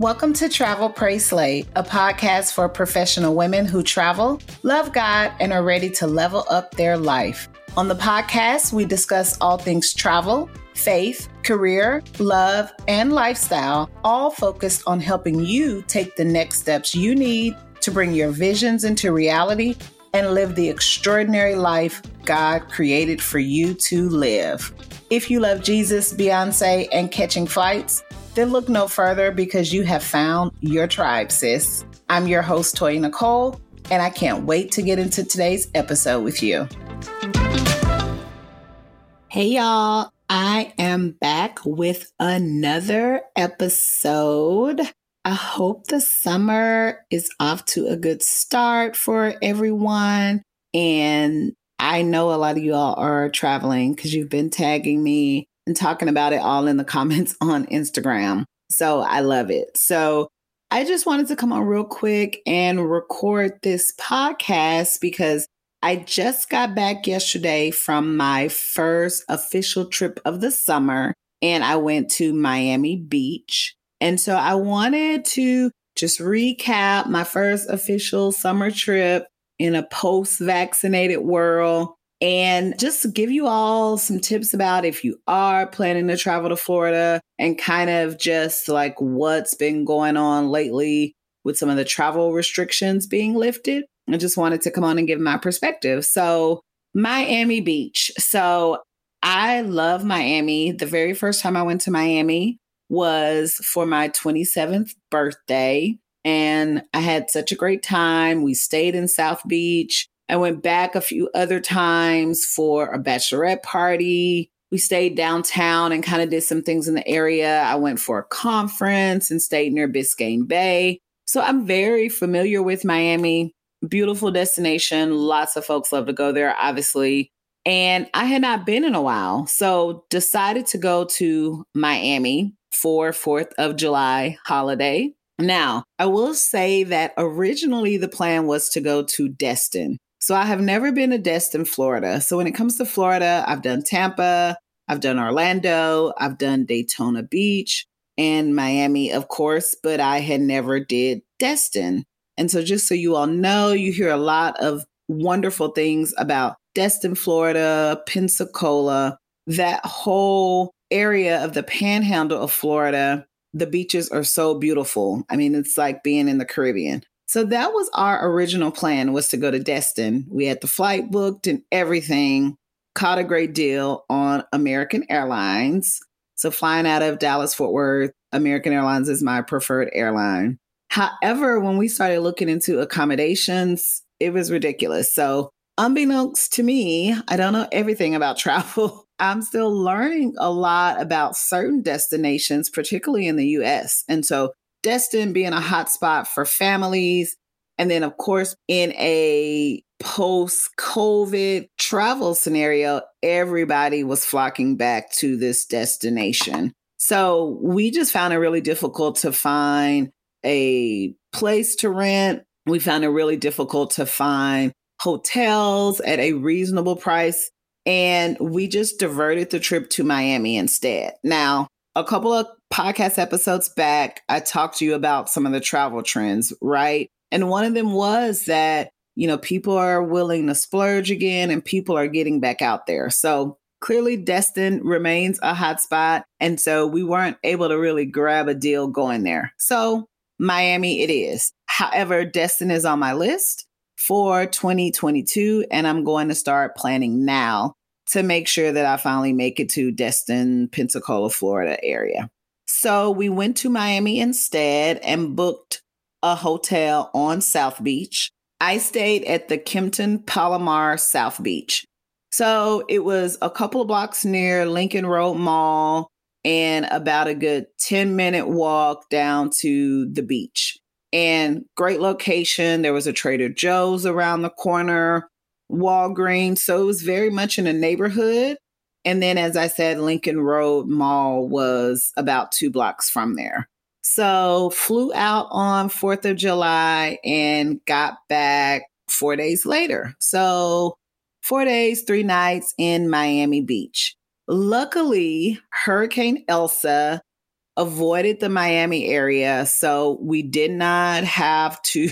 Welcome to Travel Pray Slay, a podcast for professional women who travel, love God, and are ready to level up their life. On the podcast, we discuss all things travel, faith, career, love, and lifestyle, all focused on helping you take the next steps you need to bring your visions into reality and live the extraordinary life God created for you to live. If you love Jesus, Beyonce, and catching flights, then look no further because you have found your tribe, sis. I'm your host, Toya Nicole, and I can't wait to get into today's episode with you. Hey, y'all. I am back with another episode. I hope the summer is off to a good start for everyone. And I know a lot of you all are traveling because you've been tagging me and talking about it all in the comments on Instagram. So I love it. So I just wanted to come on real quick and record this podcast because I just got back yesterday from my first official trip of the summer and I went to Miami Beach. And so I wanted to just recap my first official summer trip in a post vaccinated world and just give you all some tips about if you are planning to travel to Florida and kind of just like what's been going on lately with some of the travel restrictions being lifted. I just wanted to come on and give my perspective. So, Miami Beach. So, I love Miami. The very first time I went to Miami was for my 27th birthday. And I had such a great time. We stayed in South Beach. I went back a few other times for a bachelorette party. We stayed downtown and kind of did some things in the area. I went for a conference and stayed near Biscayne Bay. So I'm very familiar with Miami. Beautiful destination. Lots of folks love to go there, obviously. And I had not been in a while. So decided to go to Miami for 4th of July holiday. Now, I will say that originally the plan was to go to Destin. So I have never been to Destin, Florida. So when it comes to Florida, I've done Tampa, I've done Orlando, I've done Daytona Beach and Miami, of course, but I had never did Destin. And so just so you all know, you hear a lot of wonderful things about Destin, Florida, Pensacola, that whole area of the panhandle of Florida. The beaches are so beautiful. I mean, it's like being in the Caribbean. So that was our original plan was to go to Destin. We had the flight booked and everything. Caught a great deal on American Airlines. So flying out of Dallas Fort Worth, American Airlines is my preferred airline. However, when we started looking into accommodations, it was ridiculous. So unbeknownst to me, I don't know everything about travel. I'm still learning a lot about certain destinations, particularly in the US. And so Destin being a hotspot for families. And then, of course, in a post COVID travel scenario, everybody was flocking back to this destination. So we just found it really difficult to find a place to rent. We found it really difficult to find hotels at a reasonable price. And we just diverted the trip to Miami instead. Now, a couple of podcast episodes back, I talked to you about some of the travel trends, right? And one of them was that, you know, people are willing to splurge again and people are getting back out there. So clearly, Destin remains a hotspot. And so we weren't able to really grab a deal going there. So Miami it is. However, Destin is on my list for 2022, and I'm going to start planning now to make sure that I finally make it to Destin, Pensacola, Florida area. So we went to Miami instead and booked a hotel on South Beach. I stayed at the Kimpton Palomar South Beach. So it was a couple of blocks near Lincoln Road Mall and about a good 10 minute walk down to the beach. And great location. There was a Trader Joe's around the corner. Walgreens. So it was very much in a neighborhood. And then, as I said, Lincoln Road Mall was about two blocks from there. So flew out on 4th of July and got back four days later. So four days, three nights in Miami Beach. Luckily, Hurricane Elsa avoided the Miami area. So we did not have to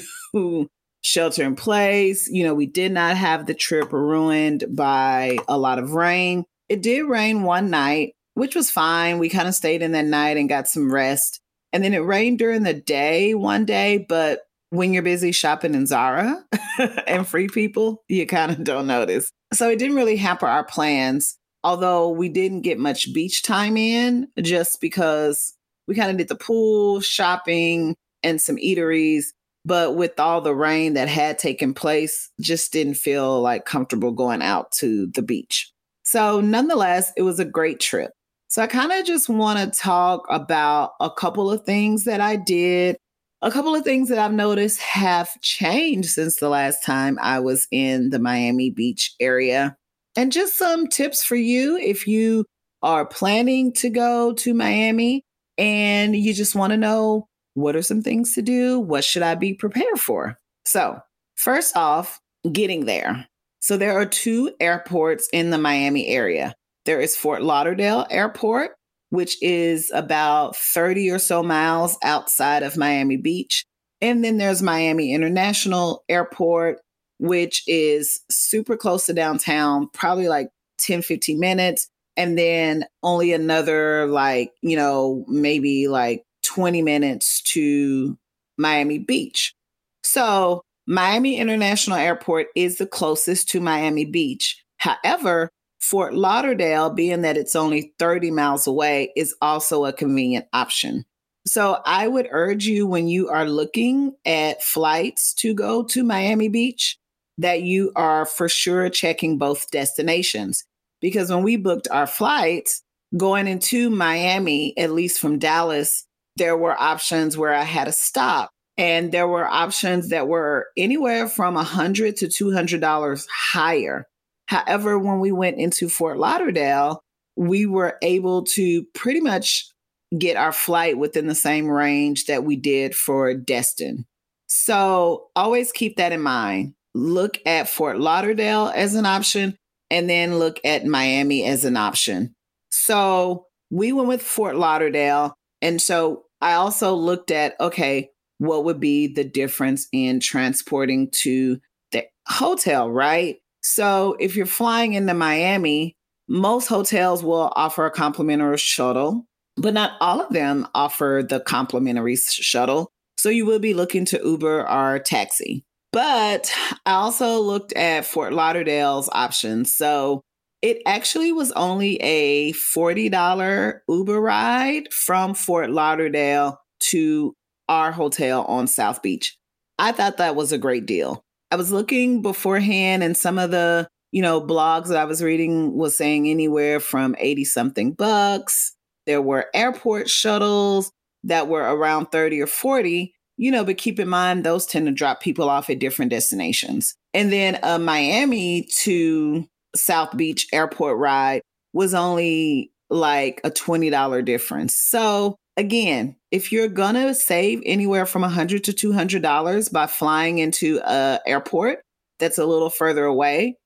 shelter in place. You know, we did not have the trip ruined by a lot of rain. It did rain one night, which was fine. We kind of stayed in that night and got some rest. And then it rained during the day one day, but when you're busy shopping in Zara and free people, you kind of don't notice. So it didn't really hamper our plans, although we didn't get much beach time in just because we kind of did the pool, shopping, and some eateries. But with all the rain that had taken place, just didn't feel like comfortable going out to the beach. So, nonetheless, it was a great trip. So, I kind of just want to talk about a couple of things that I did a couple of things that I've noticed have changed since the last time I was in the Miami Beach area. And just some tips for you if you are planning to go to Miami and you just want to know what are some things to do? What should I be prepared for? So, first off, getting there. So, there are two airports in the Miami area there is Fort Lauderdale Airport, which is about 30 or so miles outside of Miami Beach. And then there's Miami International Airport, which is super close to downtown, probably like 10, 15 minutes. And then only another, like, you know, maybe like 20 minutes to Miami Beach. So, Miami International Airport is the closest to Miami Beach. However, Fort Lauderdale, being that it's only 30 miles away, is also a convenient option. So I would urge you when you are looking at flights to go to Miami Beach that you are for sure checking both destinations. Because when we booked our flights going into Miami, at least from Dallas, there were options where I had to stop. And there were options that were anywhere from a 100 to $200 higher However, when we went into Fort Lauderdale, we were able to pretty much get our flight within the same range that we did for Destin. So always keep that in mind. Look at Fort Lauderdale as an option and then look at Miami as an option. So we went with Fort Lauderdale. And so I also looked at okay, what would be the difference in transporting to the hotel, right? So if you're flying into Miami, most hotels will offer a complimentary shuttle, but not all of them offer the complimentary shuttle. So you will be looking to Uber or taxi. But I also looked at Fort Lauderdale's options. So it actually was only a $40 Uber ride from Fort Lauderdale to our hotel on South Beach. I thought that was a great deal. I was looking beforehand and some of the, you know, blogs that I was reading was saying anywhere from 80 something bucks. There were airport shuttles that were around 30 or 40, you know, but keep in mind those tend to drop people off at different destinations. And then a Miami to South Beach airport ride was only like a $20 difference. So again, if you're gonna save anywhere from a hundred to two hundred dollars by flying into a airport that's a little further away,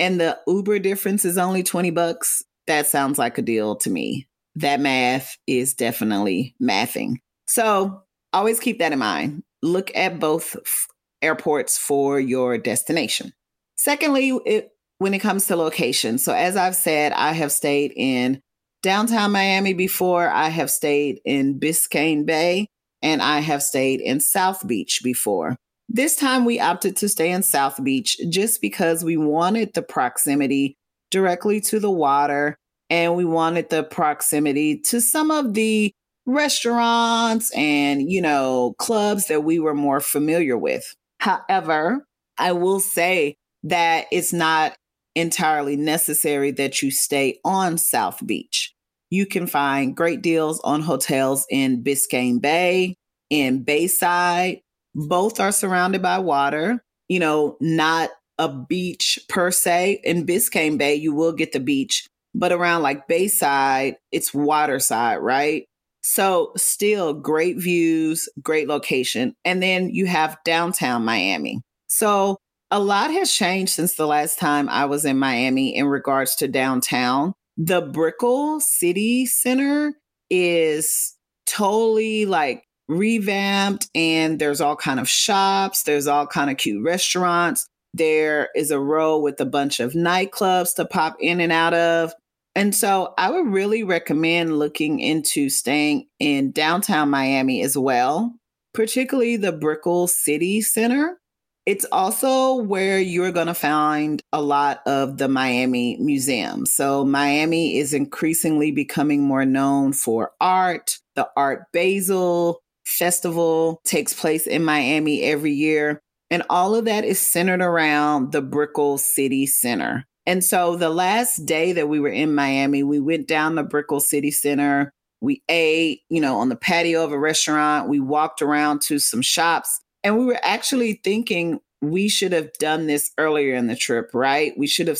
and the Uber difference is only twenty bucks, that sounds like a deal to me. That math is definitely mathing. So always keep that in mind. Look at both f- airports for your destination. Secondly, it, when it comes to location, so as I've said, I have stayed in downtown Miami before. I have stayed in Biscayne Bay and I have stayed in South Beach before. This time we opted to stay in South Beach just because we wanted the proximity directly to the water and we wanted the proximity to some of the restaurants and, you know, clubs that we were more familiar with. However, I will say that it's not entirely necessary that you stay on South Beach. You can find great deals on hotels in Biscayne Bay, in Bayside. Both are surrounded by water, you know, not a beach per se. In Biscayne Bay, you will get the beach, but around like Bayside, it's waterside, right? So, still great views, great location. And then you have downtown Miami. So, a lot has changed since the last time I was in Miami in regards to downtown. The Brickell City Center is totally like revamped and there's all kind of shops, there's all kind of cute restaurants. There is a row with a bunch of nightclubs to pop in and out of. And so I would really recommend looking into staying in downtown Miami as well, particularly the Brickell City Center. It's also where you're going to find a lot of the Miami museums. So, Miami is increasingly becoming more known for art. The Art Basel Festival takes place in Miami every year. And all of that is centered around the Brickell City Center. And so the last day that we were in Miami, we went down the Brickell City Center. We ate, you know, on the patio of a restaurant. We walked around to some shops. And we were actually thinking we should have done this earlier in the trip, right? We should have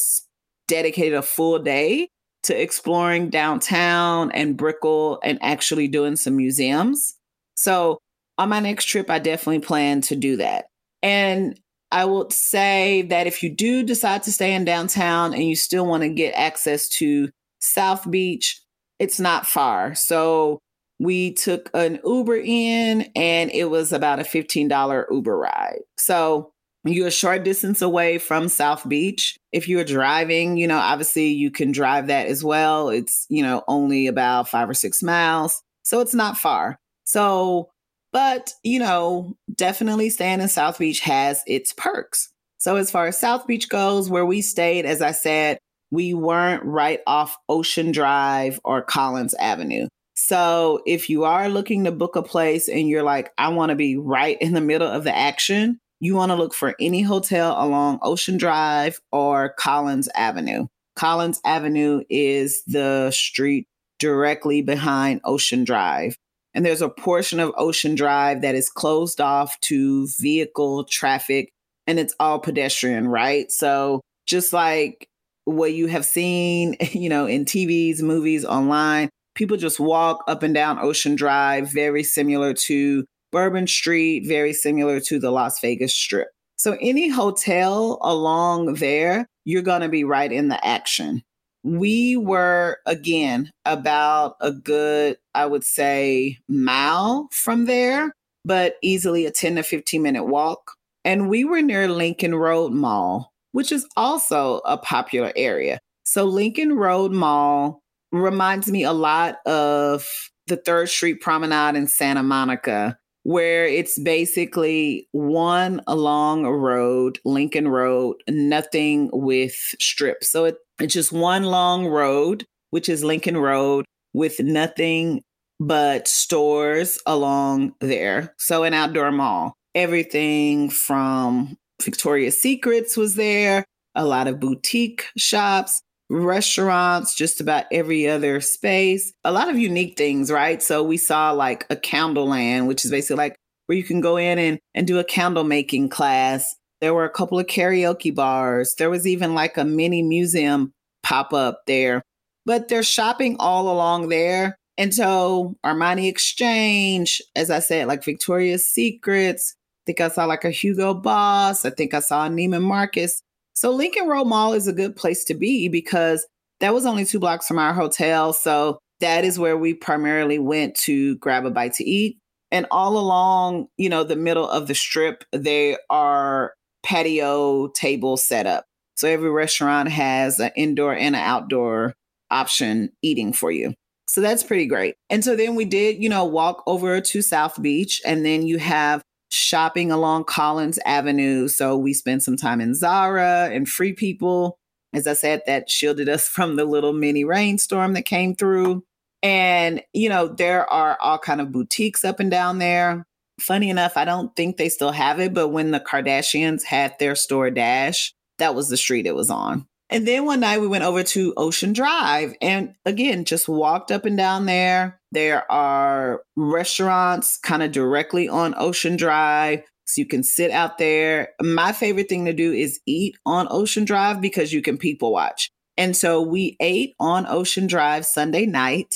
dedicated a full day to exploring downtown and Brickell and actually doing some museums. So on my next trip, I definitely plan to do that. And I will say that if you do decide to stay in downtown and you still want to get access to South Beach, it's not far. So we took an Uber in and it was about a $15 Uber ride. So you're a short distance away from South Beach. If you're driving, you know, obviously you can drive that as well. It's, you know, only about five or six miles. So it's not far. So but, you know, definitely staying in South Beach has its perks. So, as far as South Beach goes, where we stayed, as I said, we weren't right off Ocean Drive or Collins Avenue. So, if you are looking to book a place and you're like, I want to be right in the middle of the action, you want to look for any hotel along Ocean Drive or Collins Avenue. Collins Avenue is the street directly behind Ocean Drive. And there's a portion of Ocean Drive that is closed off to vehicle traffic and it's all pedestrian, right? So just like what you have seen, you know, in TVs, movies, online, people just walk up and down Ocean Drive, very similar to Bourbon Street, very similar to the Las Vegas Strip. So any hotel along there, you're going to be right in the action we were again about a good, I would say, mile from there, but easily a 10 to 15 minute walk. And we were near Lincoln Road Mall, which is also a popular area. So, Lincoln Road Mall reminds me a lot of the Third Street Promenade in Santa Monica, where it's basically one along a road, Lincoln Road, nothing with strips. So it, it's just one long road, which is Lincoln Road, with nothing but stores along there. So an outdoor mall. Everything from Victoria's Secrets was there, a lot of boutique shops, restaurants, just about every other space. A lot of unique things, right? So we saw like a candle land, which is basically like where you can go in and, and do a candle making class. There were a couple of karaoke bars. There was even like a mini museum pop up there. But there's shopping all along there. And so Armani Exchange, as I said, like Victoria's Secrets. I think I saw like a Hugo Boss. I think I saw Neiman Marcus. So Lincoln Road Mall is a good place to be because that was only two blocks from our hotel. So that is where we primarily went to grab a bite to eat. And all along, you know, the middle of the strip, there are patio tables set up. So every restaurant has an indoor and an outdoor option eating for you. So that's pretty great. And so then we did, you know, walk over to South Beach and then you have shopping along Collins Avenue. So we spent some time in Zara and Free People. As I said, that shielded us from the little mini rainstorm that came through. And, you know, there are all kind of boutiques up and down there. Funny enough, I don't think they still have it, but when the Kardashians had their store Dash, that was the street it was on. And then one night we went over to Ocean Drive and again, just walked up and down there. There are restaurants kind of directly on Ocean Drive. So you can sit out there. My favorite thing to do is eat on Ocean Drive because you can people watch. And so we ate on Ocean Drive Sunday night,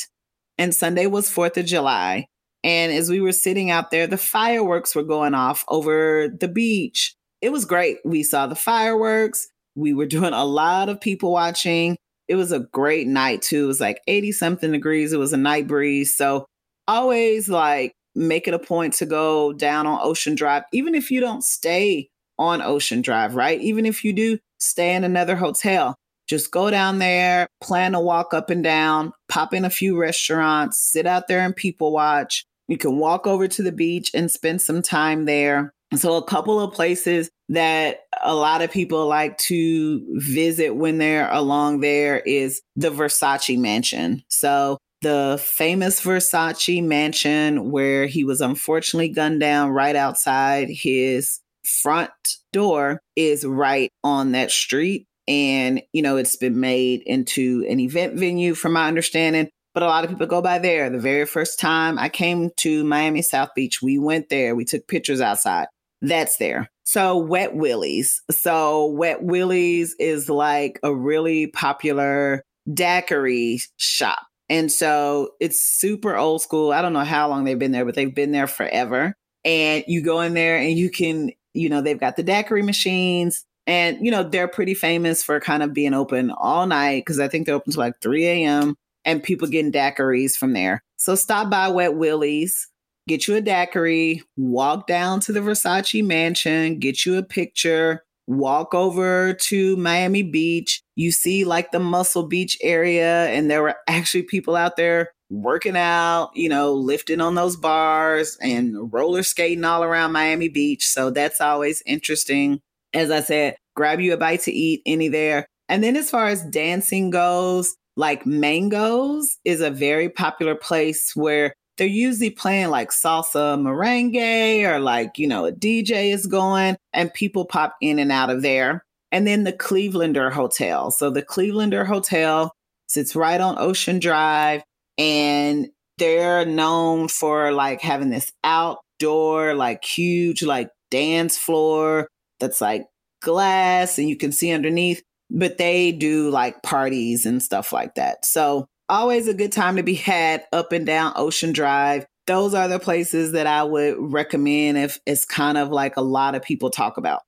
and Sunday was 4th of July. And as we were sitting out there, the fireworks were going off over the beach. It was great. We saw the fireworks. We were doing a lot of people watching. It was a great night too. It was like 80 something degrees. It was a night breeze. So always like make it a point to go down on Ocean Drive, even if you don't stay on Ocean Drive, right? Even if you do stay in another hotel, just go down there, plan a walk up and down, pop in a few restaurants, sit out there and people watch. You can walk over to the beach and spend some time there. So, a couple of places that a lot of people like to visit when they're along there is the Versace Mansion. So, the famous Versace Mansion, where he was unfortunately gunned down right outside his front door, is right on that street. And, you know, it's been made into an event venue, from my understanding. But a lot of people go by there. The very first time I came to Miami South Beach, we went there. We took pictures outside. That's there. So, Wet Willie's. So, Wet Willie's is like a really popular daiquiri shop. And so it's super old school. I don't know how long they've been there, but they've been there forever. And you go in there and you can, you know, they've got the daiquiri machines. And, you know, they're pretty famous for kind of being open all night because I think they're open to like 3 a.m. and people getting daiquiris from there. So stop by Wet Willie's, get you a daiquiri, walk down to the Versace mansion, get you a picture, walk over to Miami Beach. You see like the Muscle Beach area, and there were actually people out there working out, you know, lifting on those bars and roller skating all around Miami Beach. So that's always interesting as I said, grab you a bite to eat, any there. And then as far as dancing goes, like Mangoes is a very popular place where they're usually playing like salsa merengue or like, you know, a DJ is going and people pop in and out of there. And then the Clevelander Hotel. So the Clevelander Hotel sits right on Ocean Drive and they're known for like having this outdoor, like huge, like dance floor that's like glass and you can see underneath, but they do like parties and stuff like that. So, always a good time to be had up and down Ocean Drive. Those are the places that I would recommend if it's kind of like a lot of people talk about.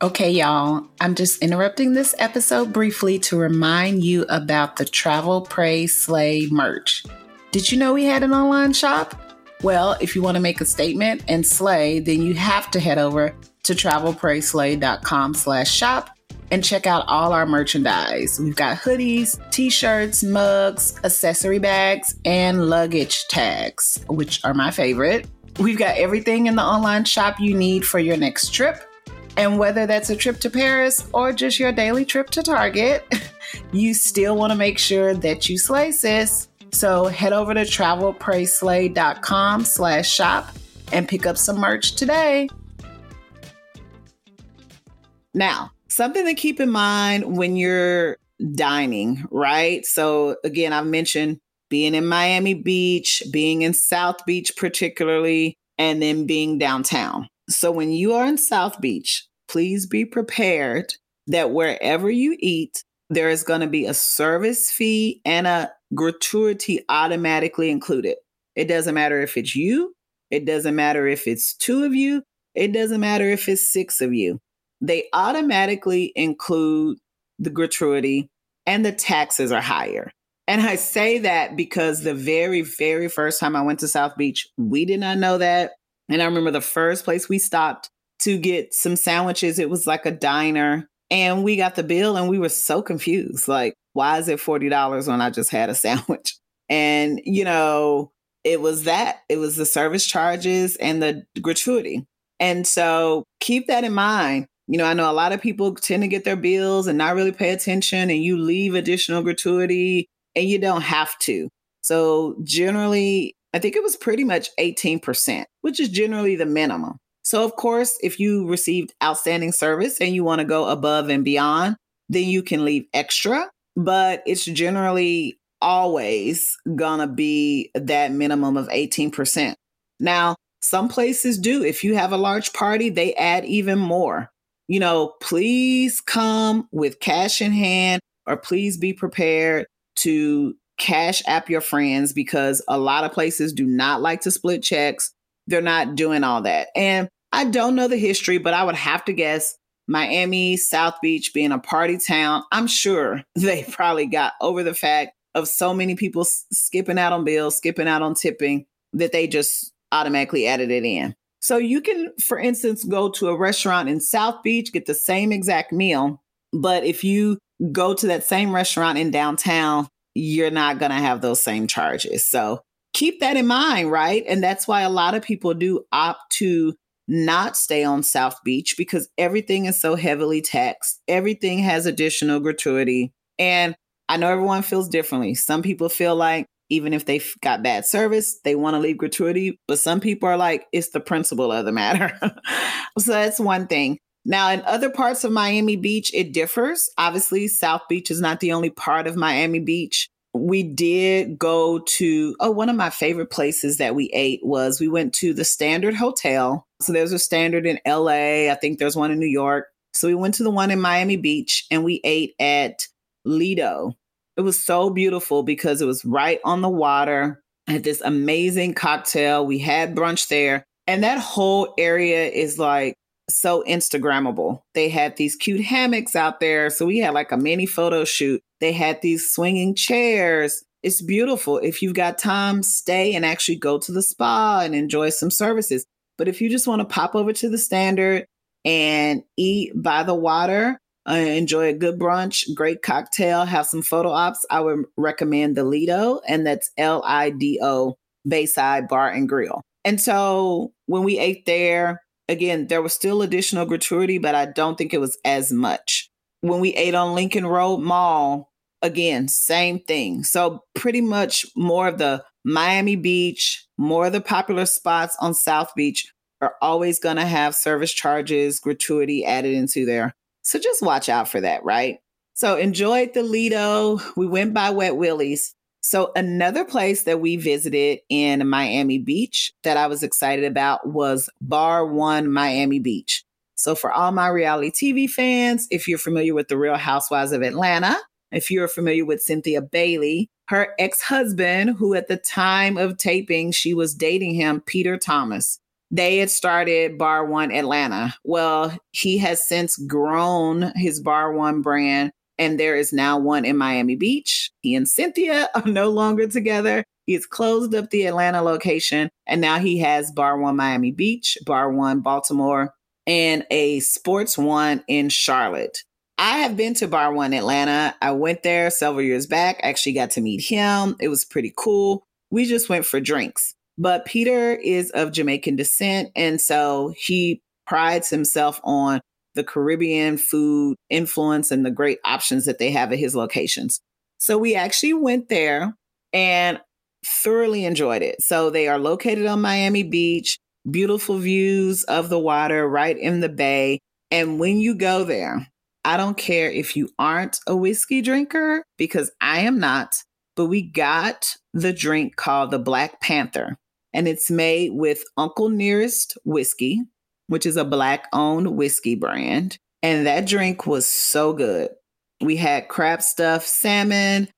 Okay, y'all, I'm just interrupting this episode briefly to remind you about the Travel Pray Slay merch. Did you know we had an online shop? Well, if you want to make a statement and slay, then you have to head over to travelprayslay.com slash shop and check out all our merchandise. We've got hoodies, t-shirts, mugs, accessory bags, and luggage tags, which are my favorite. We've got everything in the online shop you need for your next trip. And whether that's a trip to Paris or just your daily trip to Target, you still want to make sure that you slay, sis. So head over to travelprayslay.com slash shop and pick up some merch today. Now, something to keep in mind when you're dining, right? So, again, I've mentioned being in Miami Beach, being in South Beach, particularly, and then being downtown. So, when you are in South Beach, please be prepared that wherever you eat, there is going to be a service fee and a gratuity automatically included. It doesn't matter if it's you, it doesn't matter if it's two of you, it doesn't matter if it's six of you they automatically include the gratuity and the taxes are higher. And I say that because the very, very first time I went to South Beach, we did not know that. And I remember the first place we stopped to get some sandwiches, it was like a diner. And we got the bill and we were so confused. Like, why is it $40 when I just had a sandwich? And, you know, it was that, it was the service charges and the gratuity. And so keep that in mind you know, I know a lot of people tend to get their bills and not really pay attention, and you leave additional gratuity and you don't have to. So, generally, I think it was pretty much 18%, which is generally the minimum. So, of course, if you received outstanding service and you want to go above and beyond, then you can leave extra, but it's generally always gonna be that minimum of 18%. Now, some places do. If you have a large party, they add even more you know, please come with cash in hand or please be prepared to cash app your friends because a lot of places do not like to split checks. They're not doing all that. And I don't know the history, but I would have to guess Miami, South Beach being a party town, I'm sure they probably got over the fact of so many people skipping out on bills, skipping out on tipping that they just automatically added it in. So you can, for instance, go to a restaurant in South Beach, get the same exact meal. But if you go to that same restaurant in downtown, you're not going to have those same charges. So keep that in mind, right? And that's why a lot of people do opt to not stay on South Beach because everything is so heavily taxed. Everything has additional gratuity. And I know everyone feels differently. Some people feel like even if they've got bad service, they want to leave gratuity. But some people are like, it's the principle of the matter. so that's one thing. Now, in other parts of Miami Beach, it differs. Obviously, South Beach is not the only part of Miami Beach. We did go to, oh, one of my favorite places that we ate was we went to the Standard Hotel. So there's a Standard in LA. I think there's one in New York. So we went to the one in Miami Beach and we ate at Lido. It was so beautiful because it was right on the water. I had this amazing cocktail. We had brunch there. And that whole area is like so Instagrammable. They had these cute hammocks out there. So we had like a mini photo shoot. They had these swinging chairs. It's beautiful. If you've got time, stay and actually go to the spa and enjoy some services. But if you just want to pop over to the standard and eat by the water, uh, enjoy a good brunch, great cocktail, have some photo ops, I would recommend the Lido, and that's L I D O Bayside Bar and Grill. And so when we ate there, again, there was still additional gratuity, but I don't think it was as much. When we ate on Lincoln Road Mall, again, same thing. So pretty much more of the Miami Beach, more of the popular spots on South Beach are always going to have service charges, gratuity added into there. So just watch out for that, right? So enjoyed the Lido. We went by Wet Willie's. So another place that we visited in Miami Beach that I was excited about was Bar One Miami Beach. So for all my reality TV fans, if you're familiar with the Real Housewives of Atlanta, if you're familiar with Cynthia Bailey, her ex-husband, who at the time of taping, she was dating him, Peter Thomas they had started Bar One Atlanta. Well, he has since grown his Bar One brand, and there is now one in Miami Beach. He and Cynthia are no longer together. He has closed up the Atlanta location, and now he has Bar One Miami Beach, Bar One Baltimore, and a Sports One in Charlotte. I have been to Bar One Atlanta. I went there several years back. I actually got to meet him. It was pretty cool. We just went for drinks. But Peter is of Jamaican descent. And so he prides himself on the Caribbean food influence and the great options that they have at his locations. So we actually went there and thoroughly enjoyed it. So they are located on Miami Beach, beautiful views of the water right in the bay. And when you go there, I don't care if you aren't a whiskey drinker, because I am not, but we got the drink called the Black Panther and it's made with Uncle Nearest Whiskey, which is a black owned whiskey brand. And that drink was so good. We had crab stuffed salmon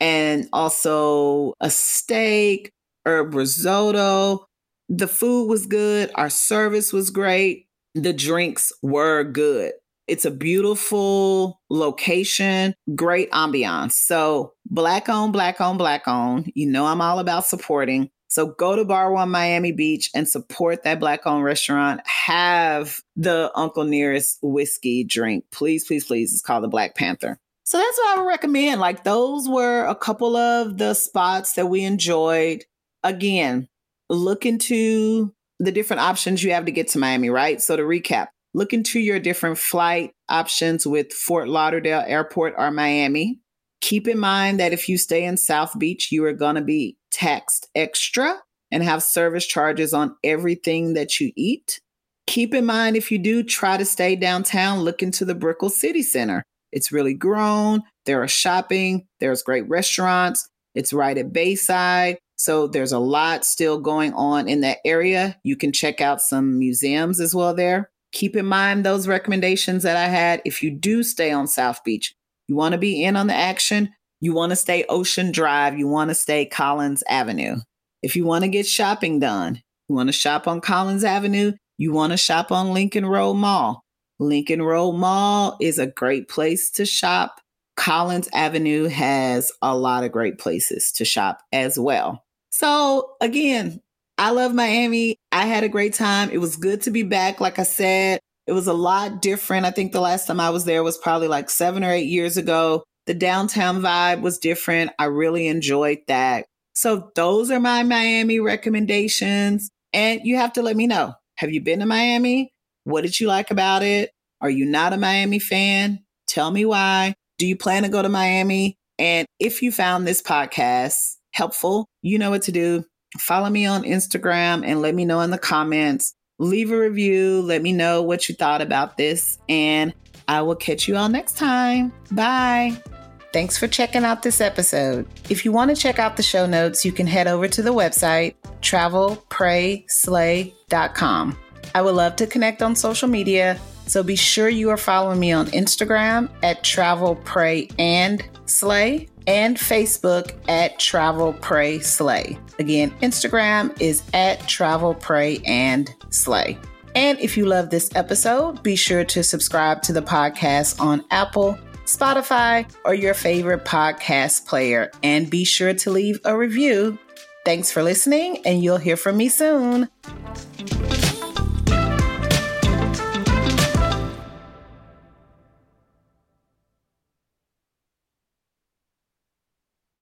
and also a steak, herb risotto. The food was good. Our service was great. The drinks were good. It's a beautiful location, great ambiance. So, black owned, black owned, black owned. You know, I'm all about supporting. So go to Bar One Miami Beach and support that black owned restaurant. Have the Uncle Nearest whiskey drink. Please, please, please. It's called the Black Panther. So that's what I would recommend. Like those were a couple of the spots that we enjoyed. Again, look into the different options you have to get to Miami, right? So to recap, look into your different flight options with Fort Lauderdale Airport or Miami. Keep in mind that if you stay in South Beach, you are going to be taxed extra and have service charges on everything that you eat. Keep in mind if you do try to stay downtown, look into the Brickell City Center. It's really grown. There are shopping, there's great restaurants. It's right at Bayside. So there's a lot still going on in that area. You can check out some museums as well there. Keep in mind those recommendations that I had. If you do stay on South Beach, you want to be in on the action, you want to stay Ocean Drive, you want to stay Collins Avenue. If you want to get shopping done, you want to shop on Collins Avenue, you want to shop on Lincoln Road Mall. Lincoln Road Mall is a great place to shop Collins Avenue has a lot of great places to shop as well. So, again, I love Miami. I had a great time. It was good to be back. Like I said, it was a lot different. I think the last time I was there was probably like seven or eight years ago. The downtown vibe was different. I really enjoyed that. So, those are my Miami recommendations. And you have to let me know have you been to Miami? What did you like about it? Are you not a Miami fan? Tell me why. Do you plan to go to Miami? And if you found this podcast helpful, you know what to do. Follow me on Instagram and let me know in the comments. Leave a review. Let me know what you thought about this. And I will catch you all next time. Bye. Thanks for checking out this episode. If you want to check out the show notes, you can head over to the website travelprayslay.com. I would love to connect on social media, so be sure you are following me on Instagram at Travel Pray and Slay and Facebook at Travel Pray Slay. Again, Instagram is at Travel Pray and Slay. And if you love this episode, be sure to subscribe to the podcast on Apple, Spotify, or your favorite podcast player. And be sure to leave a review. Thanks for listening, and you'll hear from me soon.